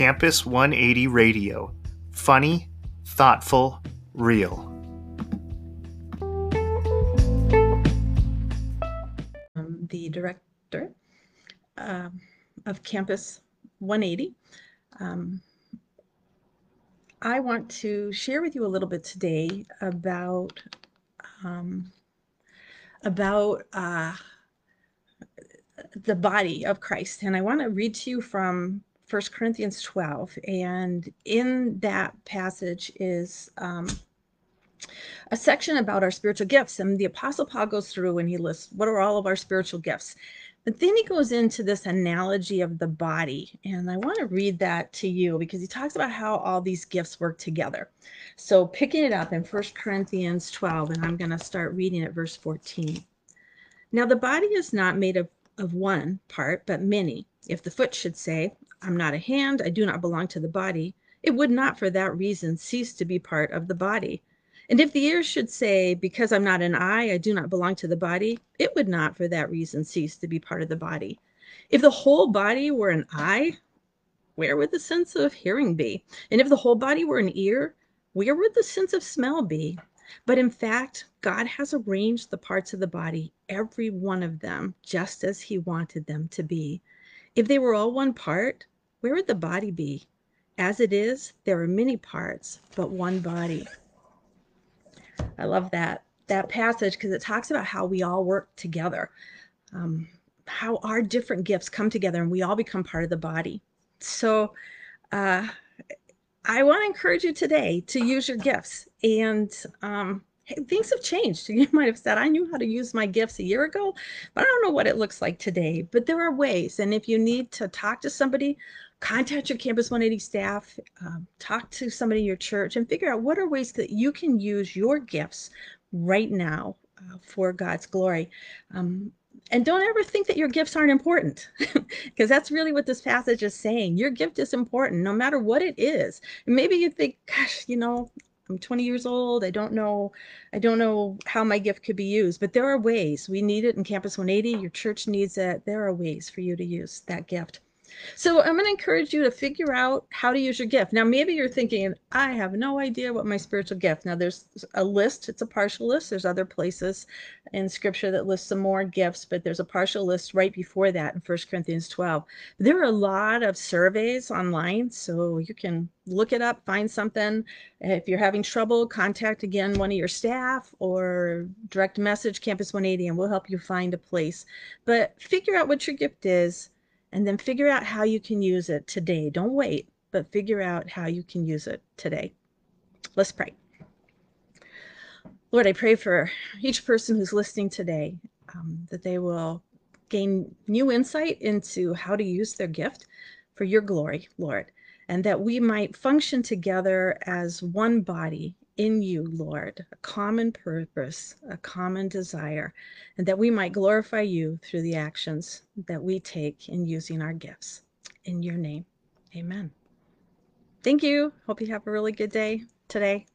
Campus 180 Radio. Funny, thoughtful, real. Um, the director um, of Campus 180. Um, I want to share with you a little bit today about um, about uh, the body of Christ, and I want to read to you from 1 Corinthians 12, and in that passage is um, a section about our spiritual gifts, and the Apostle Paul goes through and he lists what are all of our spiritual gifts. But then he goes into this analogy of the body, and I want to read that to you because he talks about how all these gifts work together. So, picking it up in 1 Corinthians 12, and I'm going to start reading at verse 14. Now, the body is not made of, of one part, but many. If the foot should say, I'm not a hand, I do not belong to the body, it would not for that reason cease to be part of the body. And if the ear should say, Because I'm not an eye, I do not belong to the body, it would not for that reason cease to be part of the body. If the whole body were an eye, where would the sense of hearing be? And if the whole body were an ear, where would the sense of smell be? But in fact, God has arranged the parts of the body, every one of them, just as He wanted them to be. If they were all one part, where would the body be? As it is, there are many parts, but one body. I love that that passage because it talks about how we all work together, um, how our different gifts come together, and we all become part of the body. So, uh, I want to encourage you today to use your gifts. And um, things have changed. You might have said, I knew how to use my gifts a year ago, but I don't know what it looks like today. But there are ways. And if you need to talk to somebody, contact your Campus 180 staff, um, talk to somebody in your church, and figure out what are ways that you can use your gifts right now uh, for God's glory. Um, and don't ever think that your gifts aren't important because that's really what this passage is saying. Your gift is important no matter what it is. And maybe you think, gosh, you know, I'm 20 years old. I don't know. I don't know how my gift could be used, but there are ways. We need it in Campus 180. Your church needs it. There are ways for you to use that gift. So I'm going to encourage you to figure out how to use your gift. Now, maybe you're thinking, I have no idea what my spiritual gift. Now, there's a list. It's a partial list. There's other places in Scripture that list some more gifts, but there's a partial list right before that in 1 Corinthians 12. There are a lot of surveys online, so you can look it up, find something. If you're having trouble, contact again one of your staff or direct message Campus 180, and we'll help you find a place. But figure out what your gift is and then figure out how you can use it today. Don't wait, but figure out how you can use it today. Let's pray. Lord, I pray for each person who's listening today um, that they will gain new insight into how to use their gift for your glory, Lord, and that we might function together as one body in you, Lord, a common purpose, a common desire, and that we might glorify you through the actions that we take in using our gifts. In your name, amen. Thank you. Hope you have a really good day today.